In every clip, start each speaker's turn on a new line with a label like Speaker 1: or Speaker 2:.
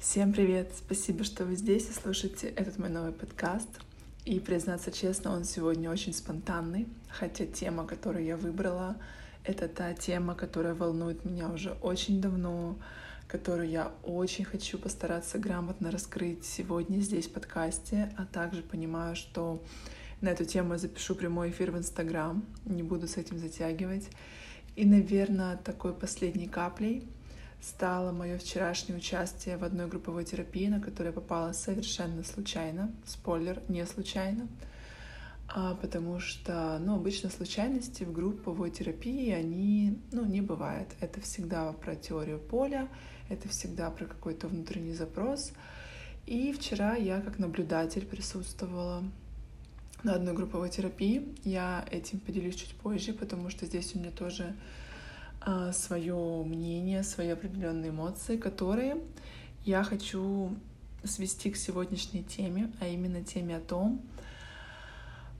Speaker 1: Всем привет! Спасибо, что вы здесь и слушаете этот мой новый подкаст. И, признаться честно, он сегодня очень спонтанный, хотя тема, которую я выбрала, это та тема, которая волнует меня уже очень давно, которую я очень хочу постараться грамотно раскрыть сегодня здесь в подкасте, а также понимаю, что на эту тему я запишу прямой эфир в Инстаграм, не буду с этим затягивать. И, наверное, такой последней каплей стало мое вчерашнее участие в одной групповой терапии, на которую я попала совершенно случайно. Спойлер, не случайно. А, потому что, ну, обычно случайности в групповой терапии, они, ну, не бывает. Это всегда про теорию поля, это всегда про какой-то внутренний запрос. И вчера я как наблюдатель присутствовала на одной групповой терапии. Я этим поделюсь чуть позже, потому что здесь у меня тоже свое мнение, свои определенные эмоции, которые я хочу свести к сегодняшней теме, а именно теме о том,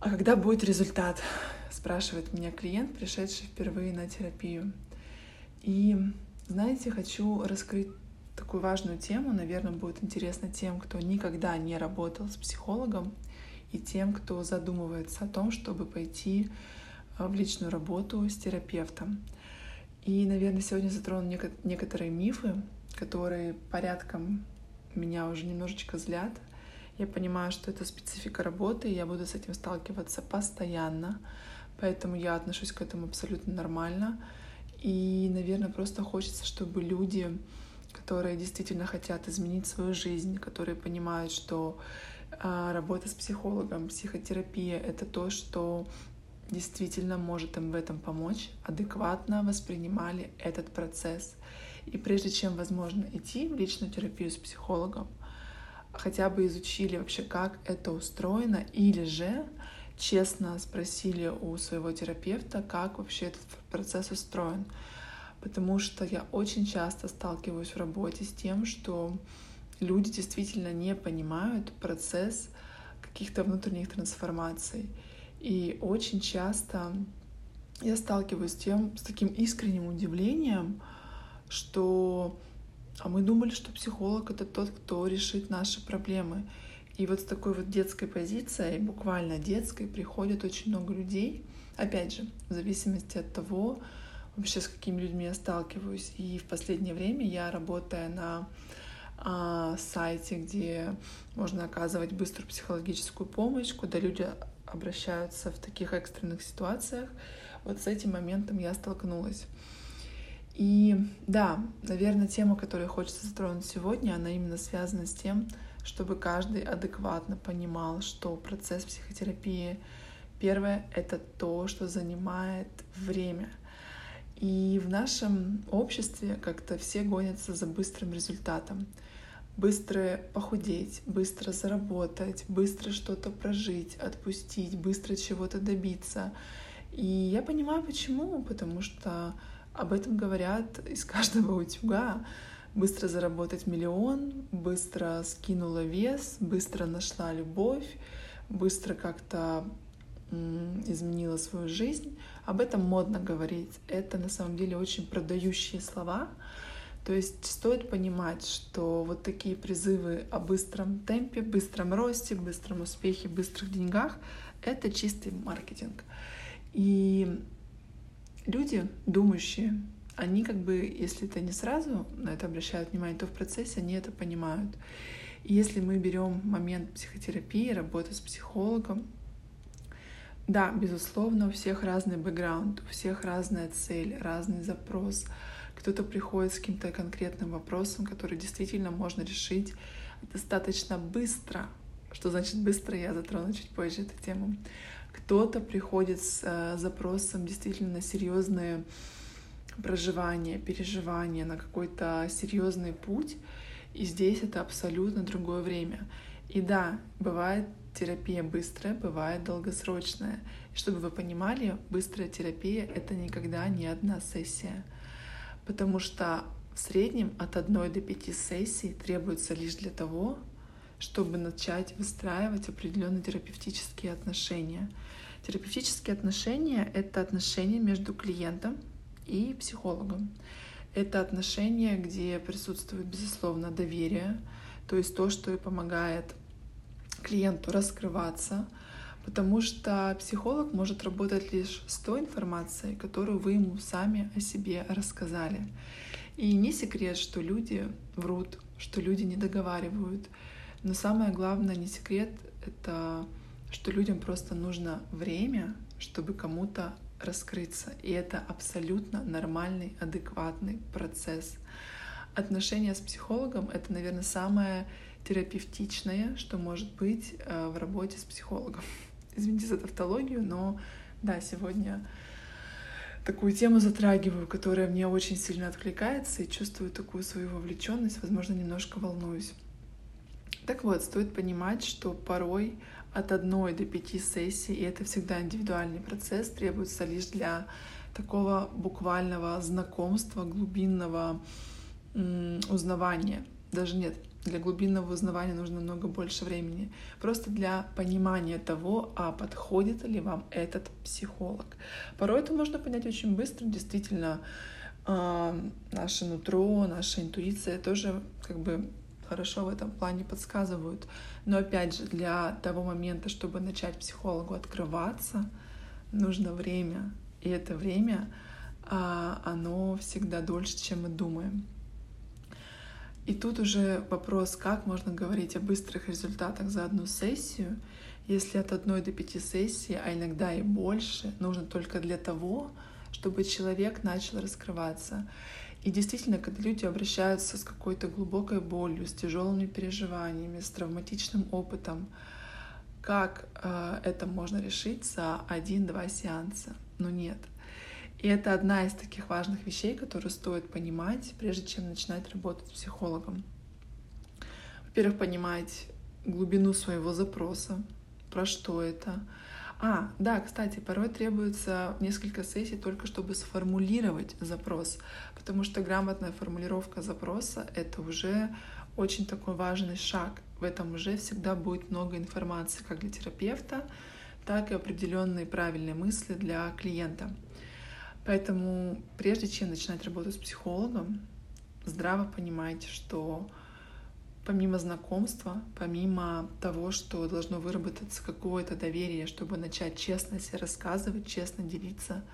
Speaker 1: а когда будет результат, спрашивает меня клиент, пришедший впервые на терапию. И, знаете, хочу раскрыть такую важную тему, наверное, будет интересно тем, кто никогда не работал с психологом, и тем, кто задумывается о том, чтобы пойти а, в личную работу с терапевтом. И, наверное, сегодня затрону некоторые мифы, которые порядком меня уже немножечко злят. Я понимаю, что это специфика работы, и я буду с этим сталкиваться постоянно, поэтому я отношусь к этому абсолютно нормально. И, наверное, просто хочется, чтобы люди, которые действительно хотят изменить свою жизнь, которые понимают, что а, работа с психологом, психотерапия — это то, что действительно может им в этом помочь, адекватно воспринимали этот процесс. И прежде чем, возможно, идти в личную терапию с психологом, хотя бы изучили вообще, как это устроено, или же честно спросили у своего терапевта, как вообще этот процесс устроен. Потому что я очень часто сталкиваюсь в работе с тем, что люди действительно не понимают процесс каких-то внутренних трансформаций. И очень часто я сталкиваюсь с тем, с таким искренним удивлением, что а мы думали, что психолог это тот, кто решит наши проблемы. И вот с такой вот детской позицией, буквально детской, приходит очень много людей. Опять же, в зависимости от того, вообще с какими людьми я сталкиваюсь. И в последнее время я, работая на а, сайте, где можно оказывать быструю психологическую помощь, куда люди обращаются в таких экстренных ситуациях. Вот с этим моментом я столкнулась. И да, наверное, тема, которую хочется затронуть сегодня, она именно связана с тем, чтобы каждый адекватно понимал, что процесс психотерапии, первое, это то, что занимает время. И в нашем обществе как-то все гонятся за быстрым результатом быстро похудеть, быстро заработать, быстро что-то прожить, отпустить, быстро чего-то добиться. И я понимаю почему, потому что об этом говорят из каждого утюга. Быстро заработать миллион, быстро скинула вес, быстро нашла любовь, быстро как-то изменила свою жизнь. Об этом модно говорить. Это на самом деле очень продающие слова, то есть стоит понимать, что вот такие призывы о быстром темпе, быстром росте, быстром успехе, быстрых деньгах — это чистый маркетинг. И люди, думающие, они как бы, если это не сразу на это обращают внимание, то в процессе они это понимают. И если мы берем момент психотерапии, работы с психологом, да, безусловно, у всех разный бэкграунд, у всех разная цель, разный запрос — кто-то приходит с каким-то конкретным вопросом, который действительно можно решить достаточно быстро. Что значит быстро, я затрону чуть позже эту тему. Кто-то приходит с э, запросом действительно серьезные проживания, переживания, на какой-то серьезный путь. И здесь это абсолютно другое время. И да, бывает терапия быстрая, бывает долгосрочная. И чтобы вы понимали, быстрая терапия — это никогда не одна сессия — потому что в среднем от одной до пяти сессий требуется лишь для того, чтобы начать выстраивать определенные терапевтические отношения. Терапевтические отношения — это отношения между клиентом и психологом. Это отношения, где присутствует, безусловно, доверие, то есть то, что и помогает клиенту раскрываться, потому что психолог может работать лишь с той информацией, которую вы ему сами о себе рассказали. И не секрет, что люди врут, что люди не договаривают. Но самое главное, не секрет, это что людям просто нужно время, чтобы кому-то раскрыться. И это абсолютно нормальный, адекватный процесс. Отношения с психологом — это, наверное, самое терапевтичное, что может быть э, в работе с психологом. Извините за тавтологию, но да, сегодня такую тему затрагиваю, которая мне очень сильно откликается и чувствую такую свою вовлеченность, возможно, немножко волнуюсь. Так вот, стоит понимать, что порой от одной до пяти сессий, и это всегда индивидуальный процесс, требуется лишь для такого буквального знакомства, глубинного узнавания. Даже нет, для глубинного узнавания нужно намного больше времени. Просто для понимания того, а подходит ли вам этот психолог. Порой это можно понять очень быстро, действительно. Э, наше нутро, наша интуиция тоже как бы хорошо в этом плане подсказывают. Но опять же, для того момента, чтобы начать психологу открываться, нужно время. И это время, а, оно всегда дольше, чем мы думаем. И тут уже вопрос, как можно говорить о быстрых результатах за одну сессию, если от одной до пяти сессий, а иногда и больше, нужно только для того, чтобы человек начал раскрываться. И действительно, когда люди обращаются с какой-то глубокой болью, с тяжелыми переживаниями, с травматичным опытом, как э, это можно решить за один-два сеанса? Ну нет. И это одна из таких важных вещей, которые стоит понимать, прежде чем начинать работать с психологом. Во-первых, понимать глубину своего запроса, про что это. А, да, кстати, порой требуется несколько сессий только чтобы сформулировать запрос, потому что грамотная формулировка запроса — это уже очень такой важный шаг. В этом уже всегда будет много информации как для терапевта, так и определенные правильные мысли для клиента. Поэтому прежде чем начинать работать с психологом, здраво понимайте, что помимо знакомства, помимо того, что должно выработаться какое-то доверие, чтобы начать честно себе рассказывать, честно делиться,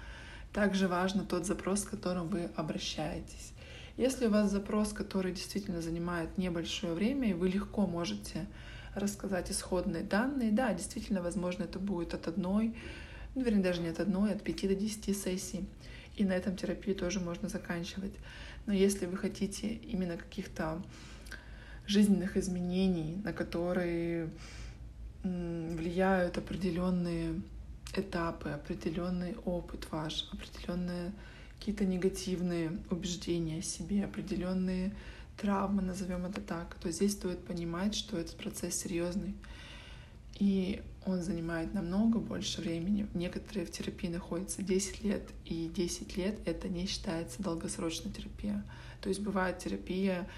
Speaker 1: также важно тот запрос, с которым вы обращаетесь. Если у вас запрос, который действительно занимает небольшое время, и вы легко можете рассказать исходные данные, да, действительно, возможно, это будет от одной ну, вернее, даже не от одной, от 5 до 10 сессий. И на этом терапию тоже можно заканчивать. Но если вы хотите именно каких-то жизненных изменений, на которые влияют определенные этапы, определенный опыт ваш, определенные какие-то негативные убеждения о себе, определенные травмы, назовем это так, то здесь стоит понимать, что этот процесс серьезный. И он занимает намного больше времени. Некоторые в терапии находятся 10 лет, и 10 лет это не считается долгосрочной терапией. То есть бывает терапия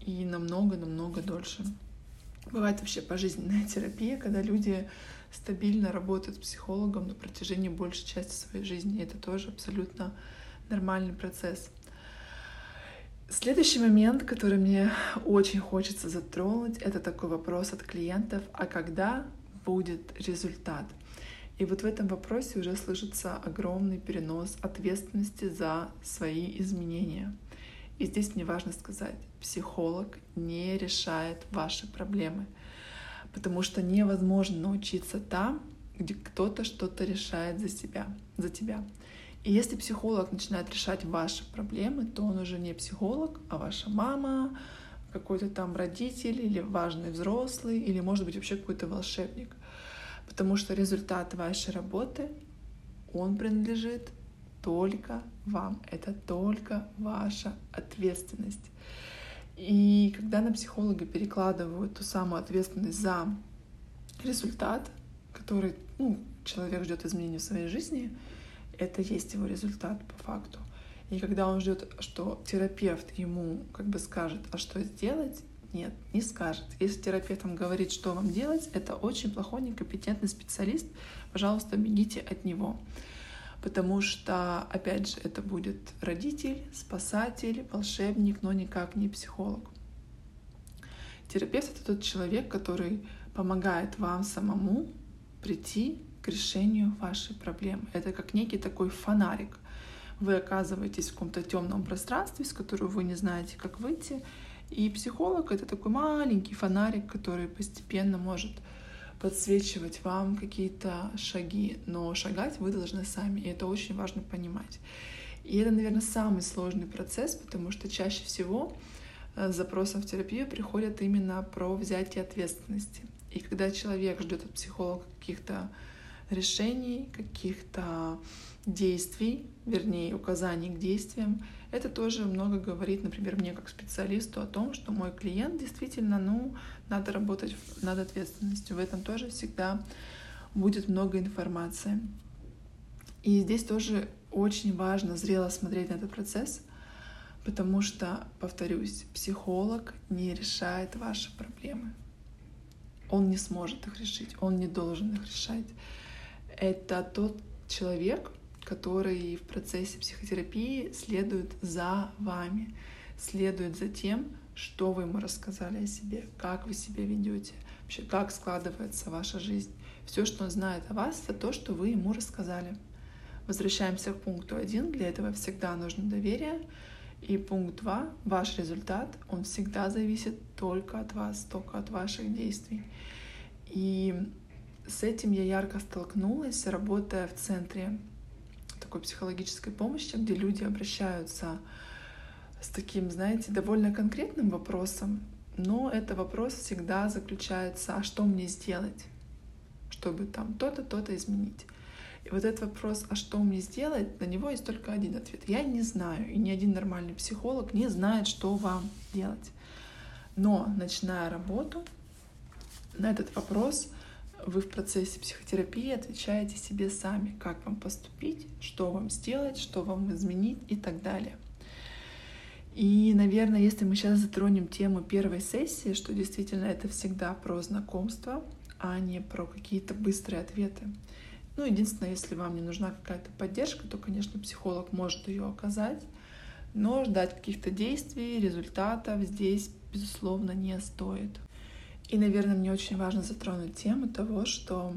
Speaker 1: и намного-намного дольше. Бывает вообще пожизненная терапия, когда люди стабильно работают с психологом на протяжении большей части своей жизни. Это тоже абсолютно нормальный процесс. Следующий момент, который мне очень хочется затронуть, это такой вопрос от клиентов, а когда будет результат. И вот в этом вопросе уже слышится огромный перенос ответственности за свои изменения. И здесь мне важно сказать, психолог не решает ваши проблемы, потому что невозможно научиться там, где кто-то что-то решает за себя, за тебя. И если психолог начинает решать ваши проблемы, то он уже не психолог, а ваша мама, какой-то там родитель или важный взрослый, или, может быть, вообще какой-то волшебник. Потому что результат вашей работы, он принадлежит только вам. Это только ваша ответственность. И когда на психолога перекладывают ту самую ответственность за результат, который ну, человек ждет изменения в своей жизни, это есть его результат по факту. И когда он ждет, что терапевт ему как бы скажет, а что сделать, нет, не скажет. Если терапевт вам говорит, что вам делать, это очень плохой, некомпетентный специалист, пожалуйста, бегите от него. потому что, опять же, это будет родитель, спасатель, волшебник, но никак не психолог. Терапевт — это тот человек, который помогает вам самому прийти к решению вашей проблемы. Это как некий такой фонарик. Вы оказываетесь в каком-то темном пространстве, из которого вы не знаете, как выйти, и психолог — это такой маленький фонарик, который постепенно может подсвечивать вам какие-то шаги, но шагать вы должны сами, и это очень важно понимать. И это, наверное, самый сложный процесс, потому что чаще всего с э, запросом в терапию приходят именно про взятие ответственности. И когда человек ждет от психолога каких-то решений, каких-то действий, вернее, указаний к действиям, это тоже много говорит, например, мне как специалисту о том, что мой клиент действительно, ну, надо работать над ответственностью. В этом тоже всегда будет много информации. И здесь тоже очень важно зрело смотреть на этот процесс, потому что, повторюсь, психолог не решает ваши проблемы. Он не сможет их решить, он не должен их решать. Это тот человек, который в процессе психотерапии следует за вами, следует за тем, что вы ему рассказали о себе, как вы себя ведете, вообще как складывается ваша жизнь. Все, что он знает о вас, это то, что вы ему рассказали. Возвращаемся к пункту один. Для этого всегда нужно доверие. И пункт два. Ваш результат, он всегда зависит только от вас, только от ваших действий. И с этим я ярко столкнулась, работая в центре такой психологической помощи, где люди обращаются с таким, знаете, довольно конкретным вопросом, но это вопрос всегда заключается, а что мне сделать, чтобы там то-то, то-то изменить. И вот этот вопрос, а что мне сделать, на него есть только один ответ. Я не знаю, и ни один нормальный психолог не знает, что вам делать. Но начиная работу, на этот вопрос вы в процессе психотерапии отвечаете себе сами, как вам поступить, что вам сделать, что вам изменить и так далее. И, наверное, если мы сейчас затронем тему первой сессии, что действительно это всегда про знакомство, а не про какие-то быстрые ответы. Ну, единственное, если вам не нужна какая-то поддержка, то, конечно, психолог может ее оказать, но ждать каких-то действий, результатов здесь, безусловно, не стоит. И, наверное, мне очень важно затронуть тему того, что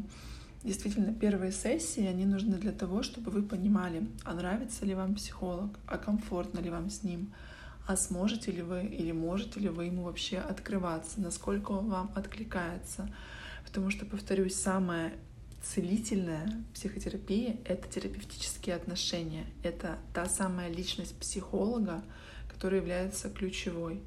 Speaker 1: действительно первые сессии, они нужны для того, чтобы вы понимали, а нравится ли вам психолог, а комфортно ли вам с ним, а сможете ли вы или можете ли вы ему вообще открываться, насколько он вам откликается. Потому что, повторюсь, самое целительная психотерапия — это терапевтические отношения. Это та самая личность психолога, которая является ключевой.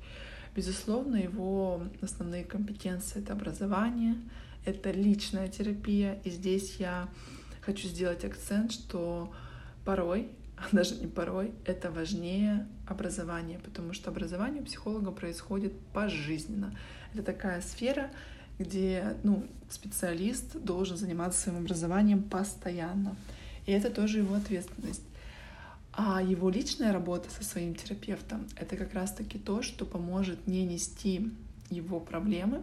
Speaker 1: Безусловно, его основные компетенции — это образование, это личная терапия. И здесь я хочу сделать акцент, что порой, даже не порой, это важнее образования, потому что образование у психолога происходит пожизненно. Это такая сфера, где ну, специалист должен заниматься своим образованием постоянно. И это тоже его ответственность. А его личная работа со своим терапевтом — это как раз-таки то, что поможет не нести его проблемы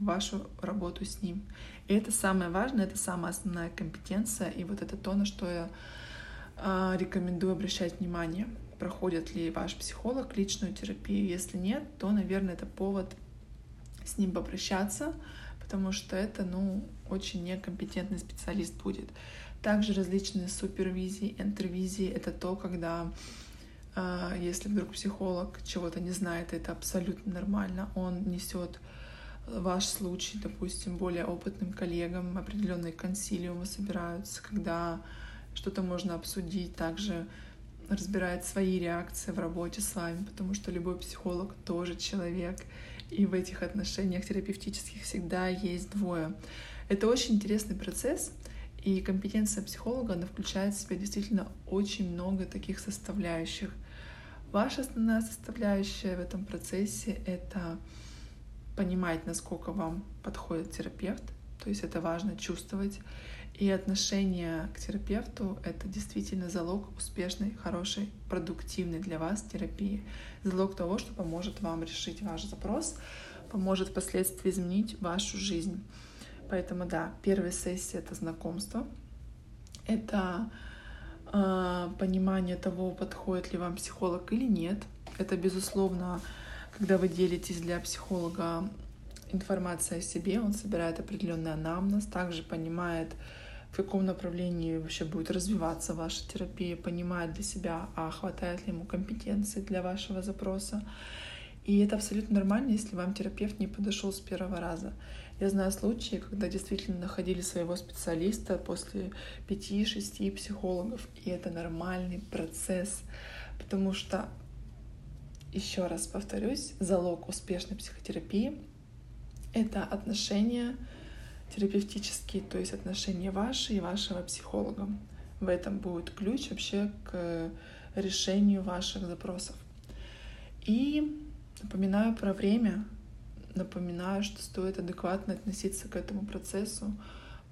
Speaker 1: в вашу работу с ним. И это самое важное, это самая основная компетенция, и вот это то, на что я э, рекомендую обращать внимание. Проходит ли ваш психолог личную терапию? Если нет, то, наверное, это повод с ним попрощаться, потому что это, ну, очень некомпетентный специалист будет. Также различные супервизии, интервизии — это то, когда а, если вдруг психолог чего-то не знает, это абсолютно нормально. Он несет ваш случай, допустим, более опытным коллегам, определенные консилиумы собираются, когда что-то можно обсудить, также разбирает свои реакции в работе с вами, потому что любой психолог тоже человек, и в этих отношениях терапевтических всегда есть двое. Это очень интересный процесс, и компетенция психолога, она включает в себя действительно очень много таких составляющих. Ваша основная составляющая в этом процессе — это понимать, насколько вам подходит терапевт, то есть это важно чувствовать. И отношение к терапевту — это действительно залог успешной, хорошей, продуктивной для вас терапии. Залог того, что поможет вам решить ваш запрос, поможет впоследствии изменить вашу жизнь. Поэтому да, первая сессия — это знакомство, это а, понимание того, подходит ли вам психолог или нет. Это, безусловно, когда вы делитесь для психолога информацией о себе, он собирает определенный анамнез, также понимает, в каком направлении вообще будет развиваться ваша терапия, понимает для себя, а хватает ли ему компетенции для вашего запроса. И это абсолютно нормально, если вам терапевт не подошел с первого раза. Я знаю случаи, когда действительно находили своего специалиста после пяти-шести психологов, и это нормальный процесс, потому что, еще раз повторюсь, залог успешной психотерапии — это отношения терапевтические, то есть отношения ваши и вашего психолога. В этом будет ключ вообще к решению ваших запросов. И напоминаю про время, напоминаю, что стоит адекватно относиться к этому процессу,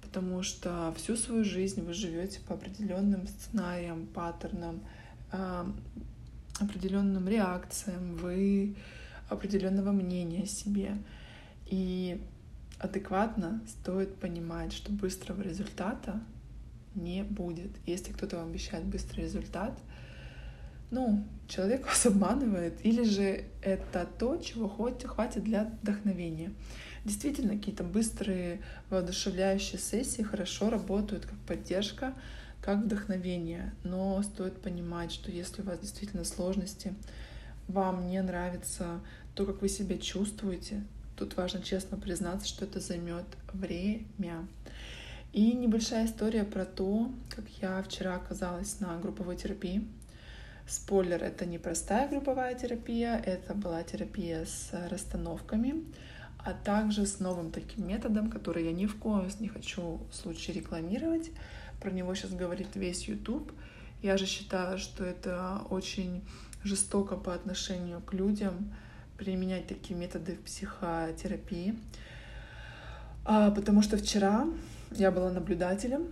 Speaker 1: потому что всю свою жизнь вы живете по определенным сценариям, паттернам, а, определенным реакциям, вы определенного мнения о себе. И адекватно стоит понимать, что быстрого результата не будет. Если кто-то вам обещает быстрый результат, ну, человек вас обманывает, или же это то, чего хватит для вдохновения. Действительно, какие-то быстрые, воодушевляющие сессии хорошо работают как поддержка, как вдохновение. Но стоит понимать, что если у вас действительно сложности, вам не нравится то, как вы себя чувствуете, тут важно честно признаться, что это займет время. И небольшая история про то, как я вчера оказалась на групповой терапии. Спойлер, это не простая групповая терапия, это была терапия с расстановками, а также с новым таким методом, который я ни в коем не хочу в случае рекламировать. Про него сейчас говорит весь YouTube. Я же считаю, что это очень жестоко по отношению к людям применять такие методы в психотерапии. А, потому что вчера я была наблюдателем,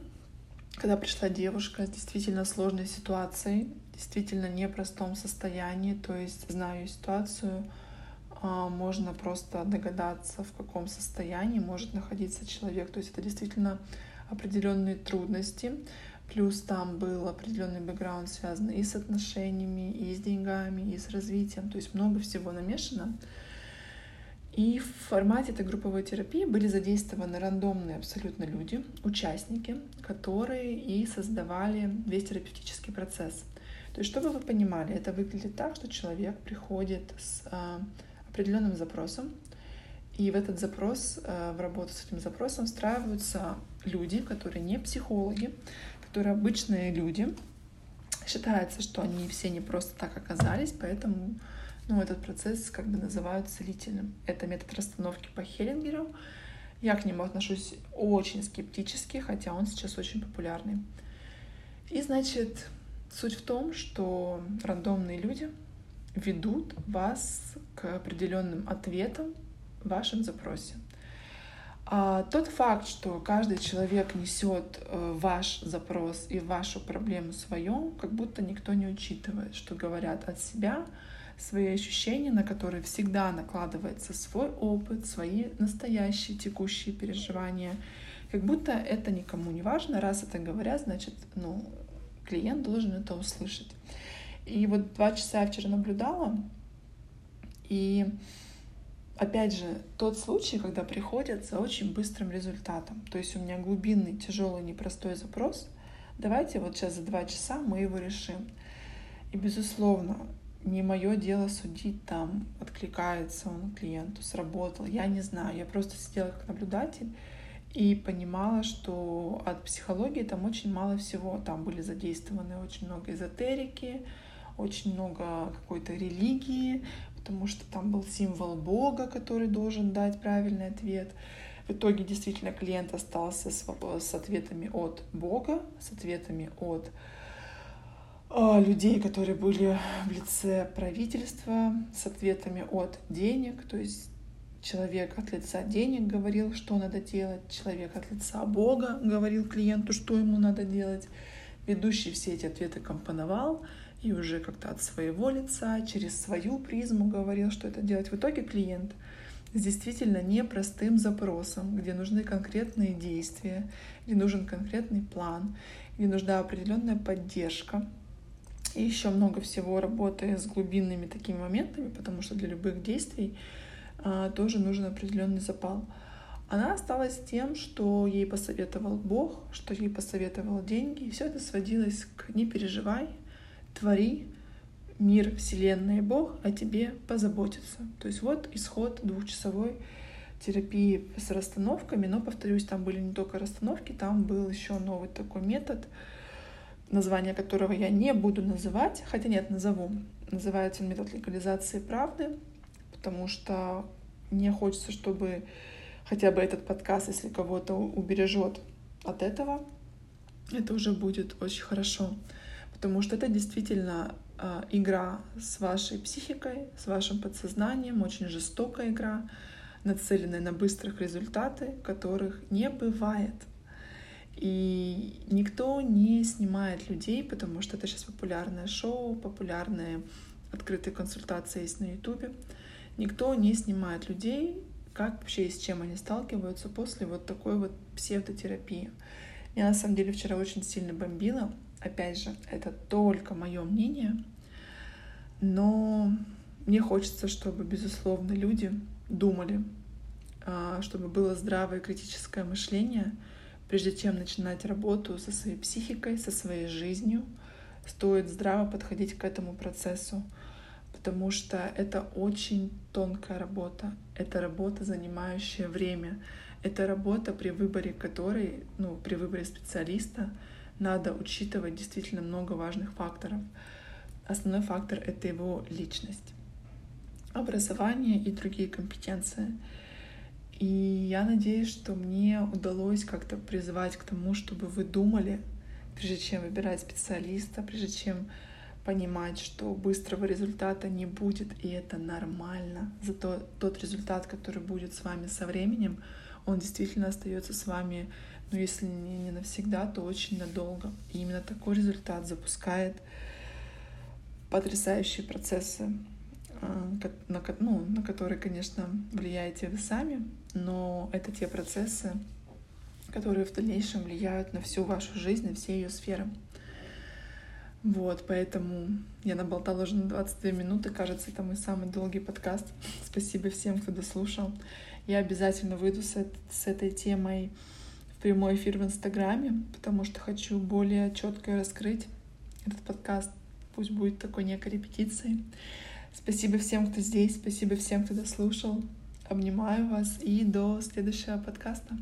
Speaker 1: когда пришла девушка с действительно сложной ситуацией, действительно непростом состоянии, то есть знаю ситуацию, а, можно просто догадаться, в каком состоянии может находиться человек. То есть это действительно определенные трудности. Плюс там был определенный бэкграунд, связанный и с отношениями, и с деньгами, и с развитием. То есть много всего намешано. И в формате этой групповой терапии были задействованы рандомные абсолютно люди, участники, которые и создавали весь терапевтический процесс. То есть, чтобы вы понимали, это выглядит так, что человек приходит с а, определенным запросом, и в этот запрос, а, в работу с этим запросом встраиваются люди, которые не психологи, которые обычные люди. Считается, что они все не просто так оказались, поэтому ну, этот процесс как бы называют целительным. Это метод расстановки по Хеллингеру. Я к нему отношусь очень скептически, хотя он сейчас очень популярный. И, значит, Суть в том, что рандомные люди ведут вас к определенным ответам в вашем запросе. А тот факт, что каждый человек несет э, ваш запрос и вашу проблему свою, как будто никто не учитывает, что говорят от себя, свои ощущения, на которые всегда накладывается свой опыт, свои настоящие текущие переживания. Как будто это никому не важно, раз это говорят, значит, ну, клиент должен это услышать. И вот два часа я вчера наблюдала, и опять же, тот случай, когда приходят за очень быстрым результатом. То есть у меня глубинный, тяжелый, непростой запрос. Давайте вот сейчас за два часа мы его решим. И, безусловно, не мое дело судить там, откликается он клиенту, сработал. Я не знаю. Я просто сидела как наблюдатель и понимала, что от психологии там очень мало всего. Там были задействованы очень много эзотерики, очень много какой-то религии, потому что там был символ Бога, который должен дать правильный ответ. В итоге действительно клиент остался с, с ответами от Бога, с ответами от э, людей, которые были в лице правительства, с ответами от денег, то есть Человек от лица денег говорил, что надо делать. Человек от лица Бога говорил клиенту, что ему надо делать. Ведущий все эти ответы компоновал и уже как-то от своего лица, через свою призму говорил, что это делать. В итоге клиент с действительно непростым запросом, где нужны конкретные действия, где нужен конкретный план, где нужна определенная поддержка. И еще много всего работы с глубинными такими моментами, потому что для любых действий тоже нужен определенный запал. Она осталась тем, что ей посоветовал Бог, что ей посоветовал деньги. И все это сводилось к «не переживай, твори, мир, Вселенная и Бог о тебе позаботятся». То есть вот исход двухчасовой терапии с расстановками, но, повторюсь, там были не только расстановки, там был еще новый такой метод, название которого я не буду называть, хотя нет, назову. Называется он метод легализации правды, потому что мне хочется, чтобы хотя бы этот подкаст, если кого-то убережет от этого, это уже будет очень хорошо. Потому что это действительно э, игра с вашей психикой, с вашим подсознанием, очень жестокая игра, нацеленная на быстрых результаты, которых не бывает. И никто не снимает людей, потому что это сейчас популярное шоу, популярные открытые консультации есть на Ютубе. Никто не снимает людей, как вообще и с чем они сталкиваются после вот такой вот псевдотерапии. Я на самом деле вчера очень сильно бомбила. Опять же, это только мое мнение, но мне хочется, чтобы, безусловно, люди думали, а, чтобы было здравое критическое мышление, прежде чем начинать работу со своей психикой, со своей жизнью, стоит здраво подходить к этому процессу, потому что это очень тонкая работа, это работа, занимающая время, это работа, при выборе которой, ну, при выборе специалиста надо учитывать действительно много важных факторов. Основной фактор — это его личность, образование и другие компетенции — и я надеюсь, что мне удалось как-то призвать к тому, чтобы вы думали, прежде чем выбирать специалиста, прежде чем понимать, что быстрого результата не будет, и это нормально. Зато тот результат, который будет с вами со временем, он действительно остается с вами, ну если не, навсегда, то очень надолго. И именно такой результат запускает потрясающие процессы а, на, ну, на которые, конечно, влияете вы сами, но это те процессы, которые в дальнейшем влияют на всю вашу жизнь, на все ее сферы. Вот, поэтому я наболтала уже на 22 минуты. Кажется, это мой самый долгий подкаст. Спасибо всем, кто дослушал. Я обязательно выйду с, с этой темой в прямой эфир в Инстаграме, потому что хочу более четко раскрыть этот подкаст. Пусть будет такой некой репетицией. Спасибо всем, кто здесь, спасибо всем, кто дослушал. Обнимаю вас и до следующего подкаста.